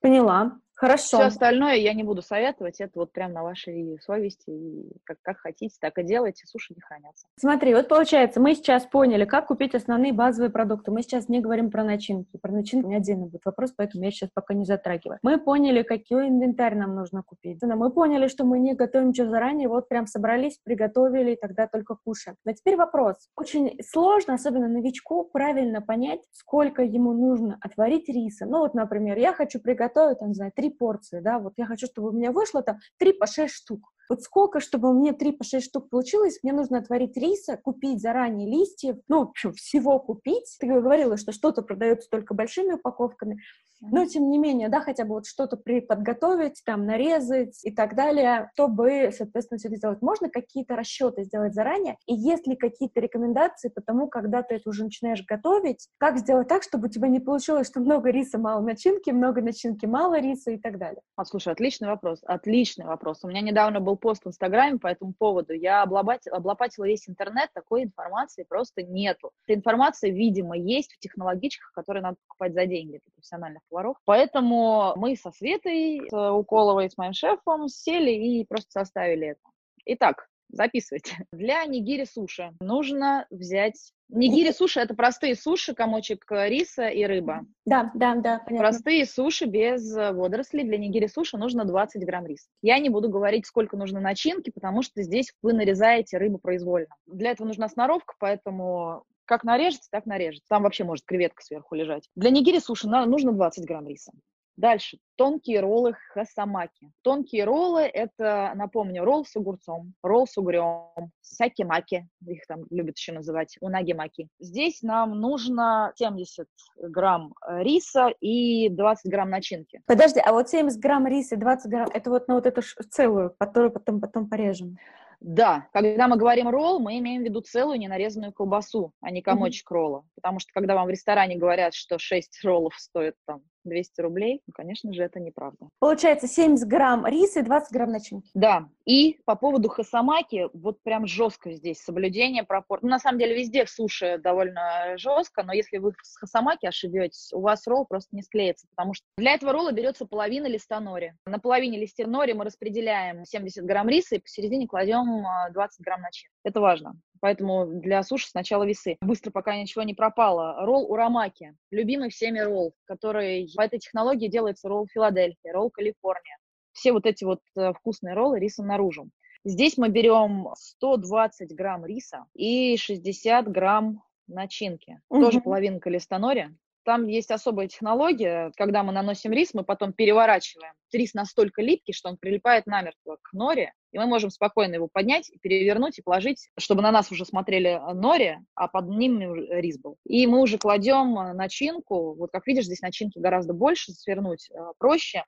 Поняла. Хорошо. Все остальное я не буду советовать, это вот прям на вашей совести, и как, как хотите, так и делайте, суши не хранятся. Смотри, вот получается, мы сейчас поняли, как купить основные базовые продукты. Мы сейчас не говорим про начинки, про начинки не отдельно будет вопрос, поэтому я сейчас пока не затрагиваю. Мы поняли, какой инвентарь нам нужно купить. Мы поняли, что мы не готовим ничего заранее, вот прям собрались, приготовили, и тогда только кушаем. Но теперь вопрос. Очень сложно, особенно новичку, правильно понять, сколько ему нужно отварить риса. Ну вот, например, я хочу приготовить, там, не знаю, три порции, да, вот я хочу, чтобы у меня вышло там 3 по 6 штук. Вот сколько, чтобы меня 3 по 6 штук получилось, мне нужно отварить риса, купить заранее листьев, ну, в общем, всего купить. Ты говорила, что что-то продается только большими упаковками, но, тем не менее, да, хотя бы вот что-то подготовить, там, нарезать и так далее, чтобы, соответственно, все это сделать. Можно какие-то расчеты сделать заранее? И есть ли какие-то рекомендации по тому, когда ты это уже начинаешь готовить, как сделать так, чтобы у тебя не получилось, что много риса, мало начинки, много начинки, мало риса и так далее? А, слушай, отличный вопрос, отличный вопрос. У меня недавно был пост в Инстаграме по этому поводу. Я облапатила, облапатила весь интернет, такой информации просто нету. Эта информация, видимо, есть в технологичках, которые надо покупать за деньги для профессиональных поваров. Поэтому мы со Светой, с Уколовой, с моим шефом сели и просто составили это. Итак, записывайте. Для нигири суши нужно взять Нигири суши – это простые суши, комочек э, риса и рыба. Да, да, да, понятно. Простые суши без э, водорослей. Для нигири суши нужно 20 грамм риса. Я не буду говорить, сколько нужно начинки, потому что здесь вы нарезаете рыбу произвольно. Для этого нужна сноровка, поэтому как нарежете, так нарежете. Там вообще может креветка сверху лежать. Для нигири суши нужно 20 грамм риса. Дальше. Тонкие роллы хасамаки. Тонкие роллы – это, напомню, ролл с огурцом, ролл с угрем, саки-маки, их там любят еще называть, унаги-маки. Здесь нам нужно 70 грамм э, риса и 20 грамм начинки. Подожди, а вот 70 грамм риса и 20 грамм – это вот на вот эту целую, которую потом, потом порежем? Да, когда мы говорим ролл, мы имеем в виду целую ненарезанную колбасу, а не комочек mm-hmm. ролла. Потому что когда вам в ресторане говорят, что 6 роллов стоит там 200 рублей, ну, конечно же, это неправда. Получается 70 грамм риса и 20 грамм начинки. Да, и по поводу хасамаки, вот прям жестко здесь соблюдение пропорций. Ну, на самом деле, везде в суши довольно жестко, но если вы с хасамаки ошибетесь, у вас ролл просто не склеится, потому что для этого ролла берется половина листа нори. На половине листе нори мы распределяем 70 грамм риса и посередине кладем 20 грамм начинки. Это важно. Поэтому для суши сначала весы. Быстро, пока ничего не пропало. Ролл урамаки. Любимый всеми ролл, который по этой технологии делается ролл Филадельфия, ролл Калифорния. Все вот эти вот э, вкусные роллы рисом наружу. Здесь мы берем 120 грамм риса и 60 грамм начинки. Угу. Тоже половинка листонори. Там есть особая технология, когда мы наносим рис, мы потом переворачиваем. Рис настолько липкий, что он прилипает намертво к норе, и мы можем спокойно его поднять, перевернуть и положить, чтобы на нас уже смотрели нори, а под ним рис был. И мы уже кладем начинку, вот как видишь, здесь начинки гораздо больше, свернуть э, проще,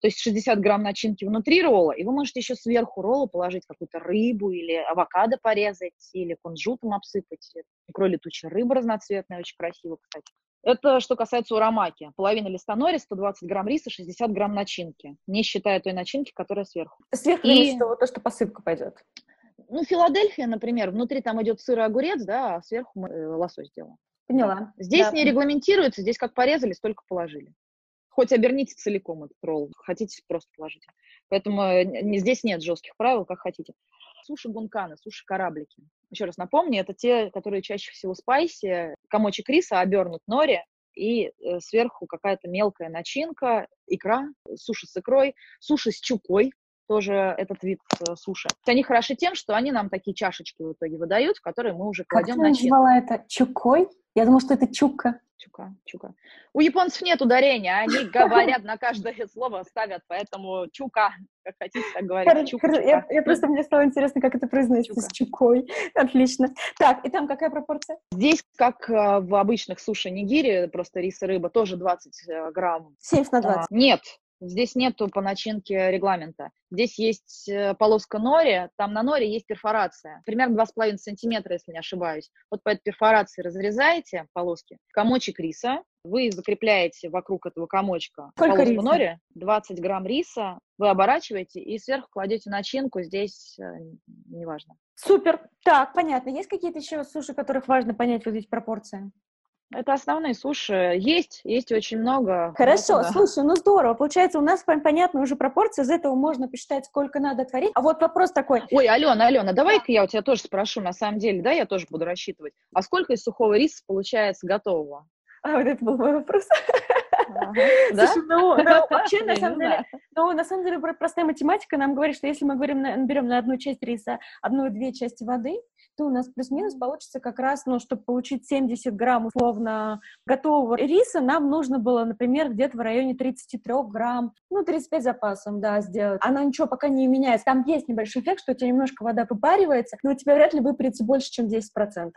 то есть 60 грамм начинки внутри ролла, и вы можете еще сверху ролла положить какую-то рыбу или авокадо порезать, или кунжутом обсыпать. Икрой летучая рыба разноцветная, очень красиво, кстати. Это что касается урамаки. Половина листа нори, 120 грамм риса, 60 грамм начинки, не считая той начинки, которая сверху. Сверху и... то, что посыпка пойдет. Ну, Филадельфия, например, внутри там идет сыр и огурец, да, а сверху мы э, лосось делаем. Поняла. Здесь да. не регламентируется, здесь как порезали, столько положили. Хоть оберните целиком этот ролл, хотите, просто положите. Поэтому э, здесь нет жестких правил, как хотите суши-гунканы, суши-кораблики. Еще раз напомню, это те, которые чаще всего спайси, комочек риса обернут нори, и э, сверху какая-то мелкая начинка, икра, суши с икрой, суши с чукой, тоже этот вид э, суши. Они хороши тем, что они нам такие чашечки в итоге выдают, в которые мы уже кладем как ты начинку. назвала это чукой? Я думала, что это чука. Чука, чука. У японцев нет ударения, они говорят на каждое слово, ставят, поэтому чука, как хотите, так говорить. Чука, чука. Я, я просто, мне стало интересно, как это произносится чука. с чукой. Отлично. Так, и там какая пропорция? Здесь, как э, в обычных суши-нигири, просто рис и рыба, тоже 20 э, грамм. 70 на 20? А, нет, Здесь нету по начинке регламента. Здесь есть э, полоска нори, там на норе есть перфорация. Примерно 2,5 сантиметра, если не ошибаюсь. Вот по этой перфорации разрезаете полоски, комочек риса, вы закрепляете вокруг этого комочка Сколько полоску риса? нори, 20 грамм риса, вы оборачиваете и сверху кладете начинку, здесь э, неважно. Супер. Так, понятно. Есть какие-то еще суши, которых важно понять вот эти пропорции? Это основные суши. Есть, есть очень много. Хорошо, да. слушай, ну здорово. Получается, у нас понятно уже пропорции, из этого можно посчитать, сколько надо творить. А вот вопрос такой. Ой, Алена, Алена, давай-ка я у тебя тоже спрошу, на самом деле, да, я тоже буду рассчитывать. А сколько из сухого риса получается готового? А, вот это был мой вопрос. да? Слушай, ну, ну вообще, на самом деле, ну, на самом деле, простая математика нам говорит, что если мы говорим, берем на одну часть риса одну-две части воды, то у нас плюс-минус получится как раз, ну, чтобы получить 70 грамм условно готового риса, нам нужно было, например, где-то в районе 33 грамм, ну, 35 запасом, да, сделать. Оно ничего пока не меняется. Там есть небольшой эффект, что у тебя немножко вода выпаривается, но у тебя вряд ли выпарится больше, чем 10%.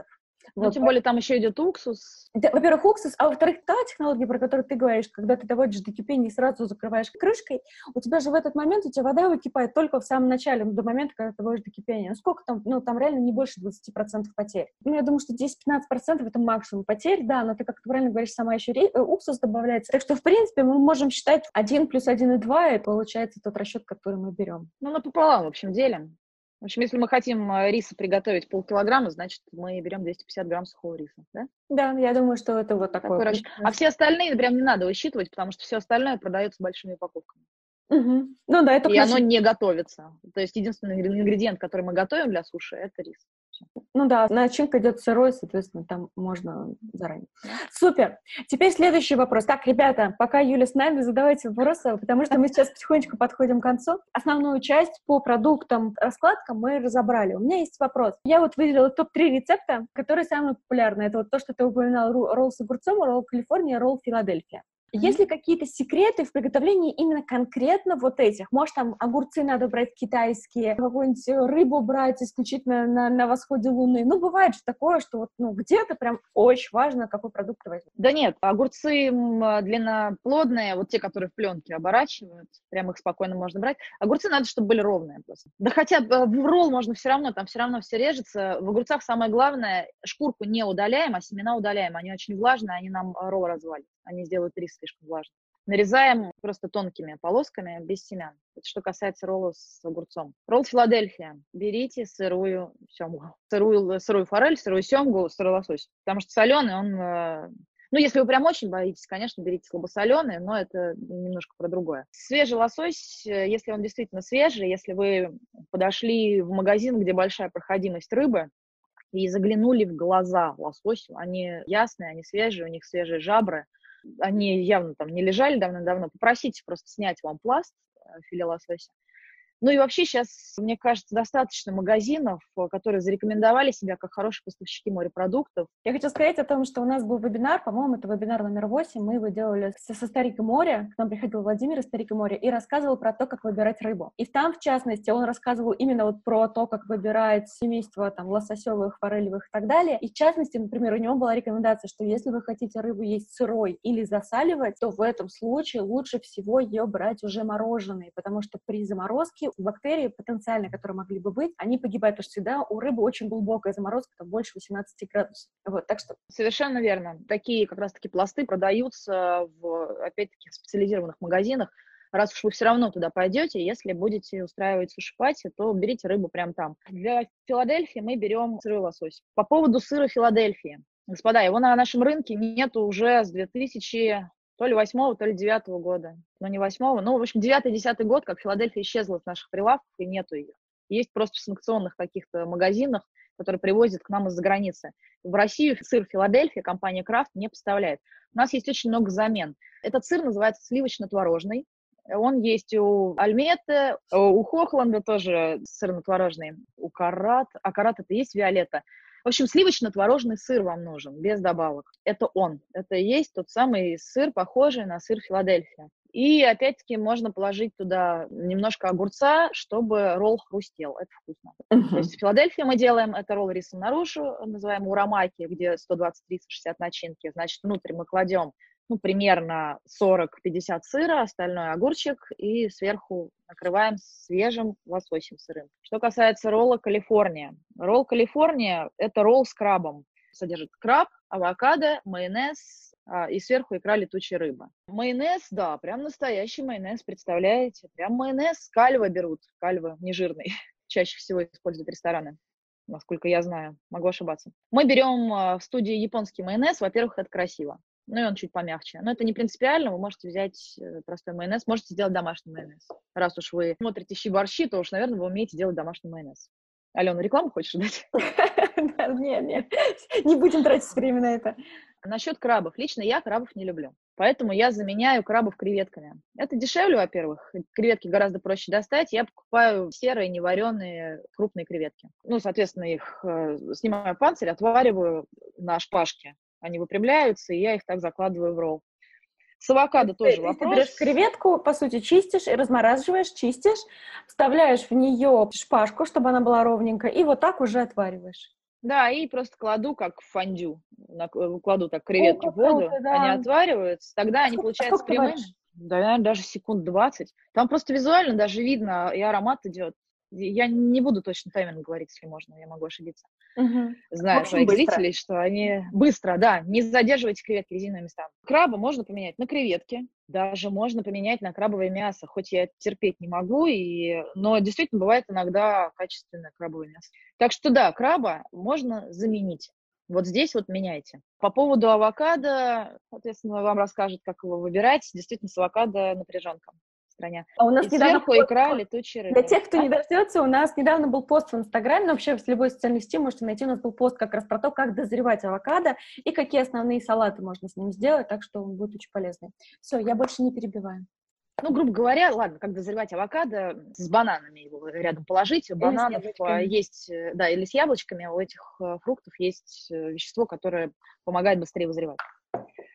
Ну, вот, тем более там еще идет уксус. Во-первых, уксус, а во-вторых, та технология, про которую ты говоришь, когда ты доводишь до кипения и сразу закрываешь крышкой, у тебя же в этот момент, у тебя вода выкипает только в самом начале, до момента, когда ты доводишь до кипения. Ну, сколько там, ну, там реально не больше 20% потерь. Ну, я думаю, что 10-15% это максимум потерь, да, но ты, как ты правильно говоришь, сама еще ре... Э, уксус добавляется. Так что, в принципе, мы можем считать 1 плюс 1,2, и получается тот расчет, который мы берем. Ну, напополам, в общем, делим. В общем, если мы хотим э, риса приготовить полкилограмма, значит, мы берем 250 грамм сухого риса, да? Да, я думаю, что это вот такое. такой расчет. А все остальные прям не надо высчитывать, потому что все остальное продается большими упаковками. Угу. Ну да, это И оно не готовится. То есть единственный ингредиент, который мы готовим для суши, это рис. Все. Ну да, начинка идет сырой, соответственно, там можно заранее. Супер. Теперь следующий вопрос. Так, ребята, пока Юля с нами, задавайте вопросы, потому что мы сейчас потихонечку подходим к концу. Основную часть по продуктам, раскладкам мы разобрали. У меня есть вопрос. Я вот выделила топ-3 рецепта, которые самые популярные. Это вот то, что ты упоминал, ролл с огурцом, ролл Калифорния, ролл Филадельфия. Есть ли какие-то секреты в приготовлении именно конкретно вот этих? Может, там огурцы надо брать китайские, какую-нибудь рыбу брать исключительно на, на восходе Луны? Ну, бывает же такое, что вот, ну, где-то прям очень важно, какой продукт возьмешь. Да нет, огурцы длинноплодные, вот те, которые в пленке оборачивают, прям их спокойно можно брать. Огурцы надо, чтобы были ровные просто. Да хотя э, в ролл можно все равно, там все равно все режется. В огурцах самое главное, шкурку не удаляем, а семена удаляем. Они очень влажные, они нам ролл развалят они сделают рис слишком влажным. Нарезаем просто тонкими полосками, без семян. Это что касается ролла с огурцом. Ролл Филадельфия. Берите сырую семгу. Сырую, сырую форель, сырую семгу, сырой лосось. Потому что соленый он... Э, ну, если вы прям очень боитесь, конечно, берите слабосоленый, но это немножко про другое. Свежий лосось, э, если он действительно свежий, если вы подошли в магазин, где большая проходимость рыбы, и заглянули в глаза лососю, они ясные, они свежие, у них свежие жабры – они явно там не лежали давно-давно, попросите просто снять вам пласт э, филе лосося. Ну и вообще сейчас, мне кажется, достаточно магазинов, э, которые зарекомендовали себя как хорошие поставщики морепродуктов. Я хочу сказать о том, что у нас был вебинар, по-моему, это вебинар номер 8, мы его делали со, со Старика моря, к нам приходил Владимир из Старика моря и рассказывал про то, как выбирать рыбу. И там, в частности, он рассказывал именно вот про то, как выбирать семейство там лососевых, форелевых и так далее. И в частности, например, у него была рекомендация, что если вы хотите рыбу есть сырой или засаливать, то в этом случае лучше всего ее брать уже мороженой, потому что при заморозке бактерии потенциально, которые могли бы быть, они погибают, потому что всегда у рыбы очень глубокая заморозка, там больше 18 градусов. Вот, так что... Совершенно верно. Такие как раз-таки пласты продаются в, опять-таки, специализированных магазинах. Раз уж вы все равно туда пойдете, если будете устраивать суши-пати, то берите рыбу прямо там. Для Филадельфии мы берем сырой лосось. По поводу сыра Филадельфии. Господа, его на нашем рынке нету уже с 2000 то ли восьмого, то ли девятого года. Но не восьмого. Ну, в общем, девятый, десятый год, как Филадельфия исчезла с наших прилавков, и нету ее. Есть просто в санкционных каких-то магазинах, которые привозят к нам из-за границы. В Россию сыр Филадельфия компания Крафт не поставляет. У нас есть очень много замен. Этот сыр называется сливочно-творожный. Он есть у Альметы, у Хохланда тоже сырно-творожный, у Карат, а Карат это есть Виолетта. В общем, сливочно-творожный сыр вам нужен, без добавок. Это он. Это и есть тот самый сыр, похожий на сыр Филадельфия. И опять-таки можно положить туда немножко огурца, чтобы ролл хрустел. Это вкусно. Uh-huh. То есть в Филадельфии мы делаем это ролл рисом наружу, называем урамаки, где 120-360 начинки. Значит, внутрь мы кладем ну, примерно 40-50 сыра, остальное огурчик, и сверху накрываем свежим лососем сырым. Что касается ролла Калифорния. Ролл Калифорния – это ролл с крабом. Содержит краб, авокадо, майонез а, и сверху икра летучей рыбы. Майонез, да, прям настоящий майонез, представляете? Прям майонез кальва берут, кальва нежирный. Чаще всего используют рестораны насколько я знаю, могу ошибаться. Мы берем а, в студии японский майонез, во-первых, это красиво ну и он чуть помягче. Но это не принципиально, вы можете взять э, простой майонез, можете сделать домашний майонез. Раз уж вы смотрите щи-борщи, то уж, наверное, вы умеете делать домашний майонез. Алена, рекламу хочешь дать? Нет, нет, не будем тратить время на это. Насчет крабов. Лично я крабов не люблю. Поэтому я заменяю крабов креветками. Это дешевле, во-первых. Креветки гораздо проще достать. Я покупаю серые, невареные, крупные креветки. Ну, соответственно, их э, снимаю панцирь, отвариваю на шпажке они выпрямляются, и я их так закладываю в ролл. С авокадо тоже ты, вопрос. Ты берешь креветку, по сути, чистишь и размораживаешь, чистишь, вставляешь в нее шпажку, чтобы она была ровненькая, и вот так уже отвариваешь. Да, и просто кладу как в фондю, э, кладу так креветки О, в воду, круто, да. они отвариваются, тогда а они получаются прямыми. Да, наверное, даже секунд 20. Там просто визуально даже видно, и аромат идет. Я не буду точно тайминг говорить, если можно, я могу ошибиться. Угу. Знаю своих быстро. зрителей, что они быстро, да, не задерживайте креветки резиновыми местами. Краба можно поменять на креветки, даже можно поменять на крабовое мясо, хоть я терпеть не могу, и... но действительно бывает иногда качественное крабовое мясо. Так что да, краба можно заменить. Вот здесь вот меняйте. По поводу авокадо, соответственно, вам расскажут, как его выбирать. Действительно, с авокадо напряженка стране. А у нас И недавно сверху икра летучей рыбы. Для тех, кто А? не дождется, у нас недавно был пост в Инстаграме, но вообще в любой социальной сети можете найти, у нас был пост как раз про то, как дозревать авокадо и какие основные салаты можно с ним сделать, так что он будет очень полезный. Все, я больше не перебиваю. Ну, грубо говоря, ладно, как дозревать авокадо, с бананами его рядом положить. У бананов а, есть, э, да, или с яблочками, у этих э, фруктов есть э, вещество, которое помогает быстрее вызревать.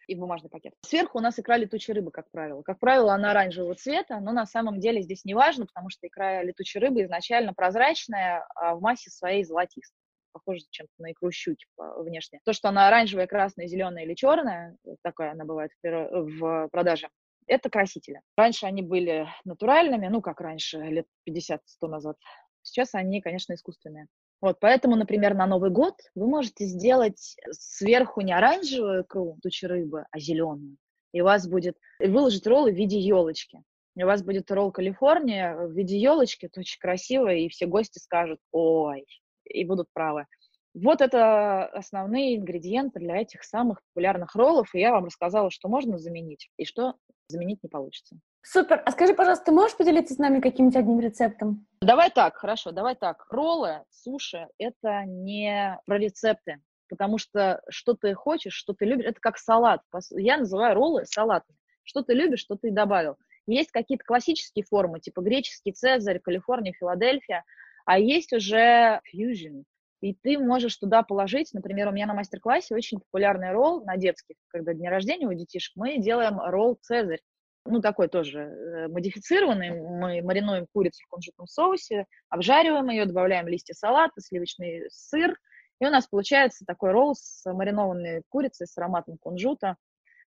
И в бумажный пакет. Сверху у нас икра летучей рыбы, как правило. Как правило, она оранжевого цвета, но на самом деле здесь не важно, потому что икра летучей рыбы изначально прозрачная, а в массе своей золотистая похоже чем-то на икру щуки внешне. То, что она оранжевая, красная, зеленая или черная, такая она бывает в продаже, это красители. Раньше они были натуральными, ну, как раньше, лет 50-100 назад. Сейчас они, конечно, искусственные. Вот, поэтому, например, на Новый год вы можете сделать сверху не оранжевую икру тучи рыбы, а зеленую. И у вас будет выложить роллы в виде елочки. И у вас будет ролл Калифорния в виде елочки, это очень красиво, и все гости скажут «Ой!» и будут правы. Вот это основные ингредиенты для этих самых популярных роллов, и я вам рассказала, что можно заменить, и что заменить не получится. Супер. А скажи, пожалуйста, ты можешь поделиться с нами каким-нибудь одним рецептом? Давай так, хорошо, давай так. Роллы, суши — это не про рецепты, потому что что ты хочешь, что ты любишь, это как салат. Я называю роллы салатами. Что ты любишь, что ты добавил. Есть какие-то классические формы, типа греческий Цезарь, Калифорния, Филадельфия, а есть уже фьюжн. И ты можешь туда положить, например, у меня на мастер-классе очень популярный ролл на детских, когда день рождения у детишек, мы делаем ролл Цезарь. Ну, такой тоже э, модифицированный. Мы маринуем курицу в кунжутном соусе, обжариваем ее, добавляем листья салата, сливочный сыр, и у нас получается такой ролл с маринованной курицей, с ароматом кунжута.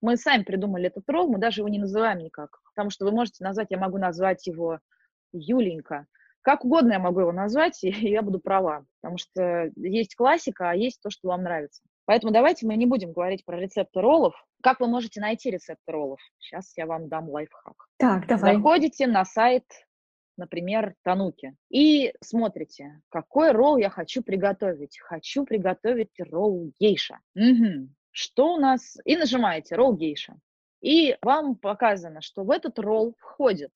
Мы сами придумали этот ролл, мы даже его не называем никак, потому что вы можете назвать, я могу назвать его Юленька. Как угодно я могу его назвать, и я буду права, потому что есть классика, а есть то, что вам нравится. Поэтому давайте мы не будем говорить про рецепты роллов. Как вы можете найти рецепты роллов? Сейчас я вам дам лайфхак. Так, давай. Заходите на сайт, например, Тануки, и смотрите, какой ролл я хочу приготовить. Хочу приготовить ролл гейша. Мгм. Что у нас? И нажимаете ролл гейша. И вам показано, что в этот ролл входит.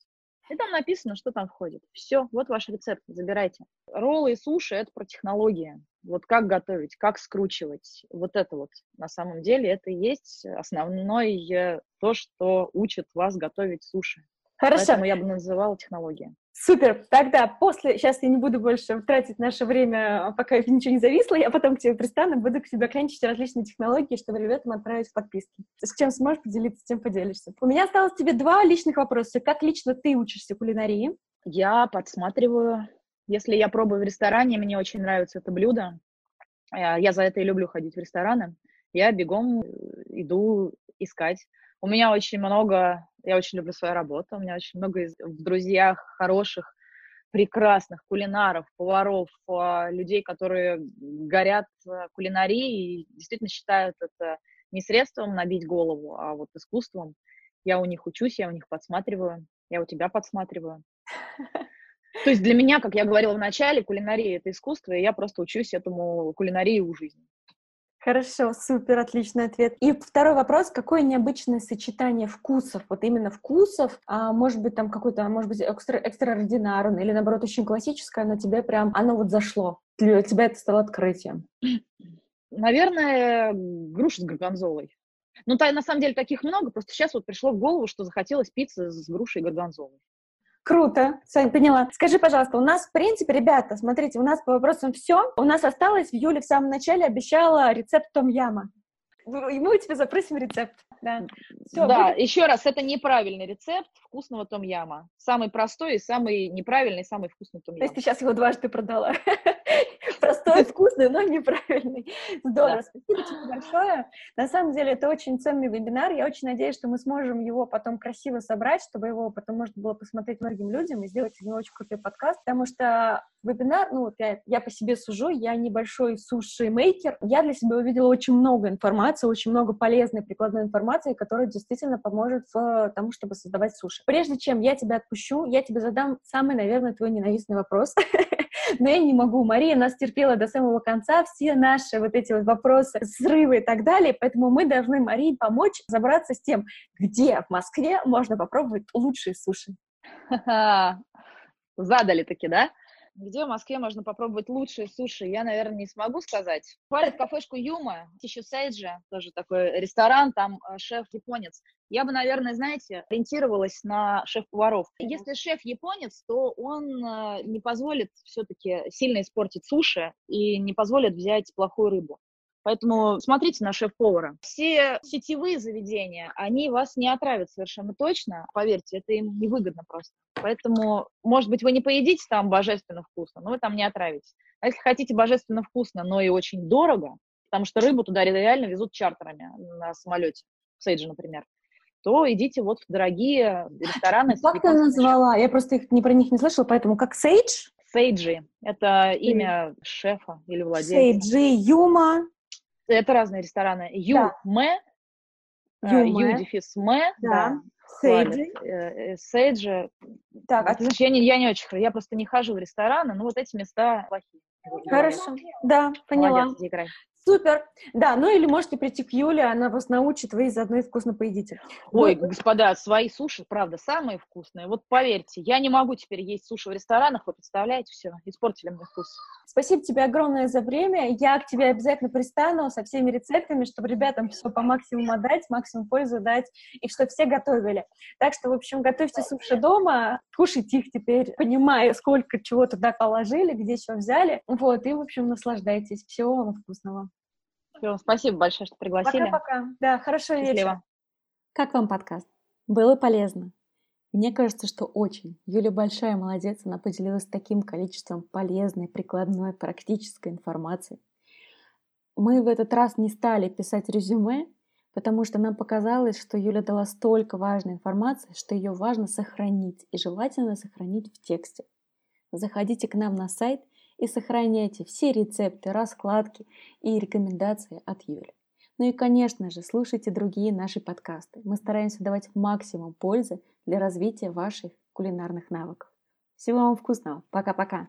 И там написано, что там входит. Все, вот ваш рецепт, забирайте. Роллы и суши – это про технологии. Вот как готовить, как скручивать. Вот это вот на самом деле это и есть основное то, что учит вас готовить суши. Хорошо. Поэтому я бы называла технология. Супер. Тогда после, сейчас я не буду больше тратить наше время, пока ничего не зависло, я потом к тебе пристану, буду к тебе клянчить различные технологии, чтобы ребятам отправить подписки. С чем сможешь поделиться, тем поделишься. У меня осталось тебе два личных вопроса. Как лично ты учишься кулинарии? Я подсматриваю. Если я пробую в ресторане, мне очень нравится это блюдо. э, Я за это и люблю ходить в рестораны. Я бегом э, иду искать. У меня очень много, я очень люблю свою работу, у меня очень много из- в друзьях хороших, прекрасных кулинаров, поваров, а, людей, которые горят э, кулинарией и действительно считают это не средством набить голову, а вот искусством. Я у них учусь, я у них подсматриваю, я у тебя подсматриваю. То есть для меня, как я говорила в начале, кулинария — это искусство, и я просто учусь этому кулинарии у жизни. Хорошо, супер, отличный ответ. И второй вопрос, какое необычное сочетание вкусов, вот именно вкусов, а может быть там какой-то, может быть, экстра, экстраординарный или наоборот очень классическое, но тебе прям, оно вот зашло, для тебя это стало открытием. Наверное, груша с горгонзолой. Ну, та, на самом деле таких много, просто сейчас вот пришло в голову, что захотелось пиццы с грушей и горгонзолой. Круто, Сань, поняла. Скажи, пожалуйста, у нас, в принципе, ребята, смотрите, у нас по вопросам все. У нас осталось, в Юле в самом начале обещала рецепт том-яма. И мы у тебя запросим рецепт. Да, Всё, да, будет. еще раз, это неправильный рецепт вкусного том-яма. Самый простой и самый неправильный, самый вкусный То есть ты сейчас его дважды продала. Простой, вкусный, но неправильный. Здорово, Да. спасибо тебе большое. На самом деле это очень ценный вебинар. Я очень надеюсь, что мы сможем его потом красиво собрать, чтобы его потом можно было посмотреть многим людям и сделать из него очень крутой подкаст, потому что вебинар, ну, вот я, я по себе сужу, я небольшой суши-мейкер. Я для себя увидела очень много информации, очень много полезной прикладной информации, которая действительно поможет в тому, чтобы создавать суши. Прежде чем я тебя отпущу, я тебе задам самый, наверное, твой ненавистный вопрос. Но я не могу. Мария нас терпела до самого конца, все наши вот эти вот вопросы, срывы и так далее, поэтому мы должны Марии помочь разобраться с тем, где в Москве можно попробовать лучшие суши. Задали таки, да? Где в Москве можно попробовать лучшие суши, я, наверное, не смогу сказать. Хвалят кафешку Юма, Тищу Сейджи, тоже такой ресторан, там э, шеф японец. Я бы, наверное, знаете, ориентировалась на шеф-поваров. Если шеф японец, то он э, не позволит все-таки сильно испортить суши и не позволит взять плохую рыбу. Поэтому смотрите на шеф-повара. Все сетевые заведения, они вас не отравят совершенно точно. Поверьте, это им невыгодно просто. Поэтому, может быть, вы не поедите там божественно вкусно, но вы там не отравитесь. А если хотите божественно вкусно, но и очень дорого, потому что рыбу туда реально везут чартерами на самолете, в Сейджи, например, то идите вот в дорогие рестораны. Как ты назвала? Я просто их, не про них не слышала, поэтому как Сейдж? Сейджи. Это имя шефа или владельца. Сейджи, Юма. Это разные рестораны. Ю-Мэ, да. Ю-дефис Мэ, да. Сейджи. Э, э, Сейджи. Так, а знаешь, я не, я не очень, я просто не хожу в рестораны, но вот эти места плохие. Хорошо, да, поняла. Молодец, Супер. Да, ну или можете прийти к Юле, она вас научит, вы заодно и вкусно поедите. Ой, ну, господа, свои суши, правда, самые вкусные. Вот поверьте, я не могу теперь есть суши в ресторанах, вы представляете, все, испортили мне вкус. Спасибо тебе огромное за время. Я к тебе обязательно пристану со всеми рецептами, чтобы ребятам все по максимуму отдать, максимум пользу дать, и чтобы все готовили. Так что, в общем, готовьте суши дома, кушайте их теперь, понимая, сколько чего туда положили, где что взяли. Вот, и, в общем, наслаждайтесь. Всего вам вкусного. Все, спасибо большое, что пригласили. Пока-пока. Да, хорошо вечера. Как вам подкаст? Было полезно? Мне кажется, что очень. Юля большая молодец, она поделилась таким количеством полезной, прикладной, практической информации. Мы в этот раз не стали писать резюме, потому что нам показалось, что Юля дала столько важной информации, что ее важно сохранить, и желательно сохранить в тексте. Заходите к нам на сайт и сохраняйте все рецепты, раскладки и рекомендации от Юли. Ну и, конечно же, слушайте другие наши подкасты. Мы стараемся давать максимум пользы для развития ваших кулинарных навыков. Всего вам вкусного. Пока-пока.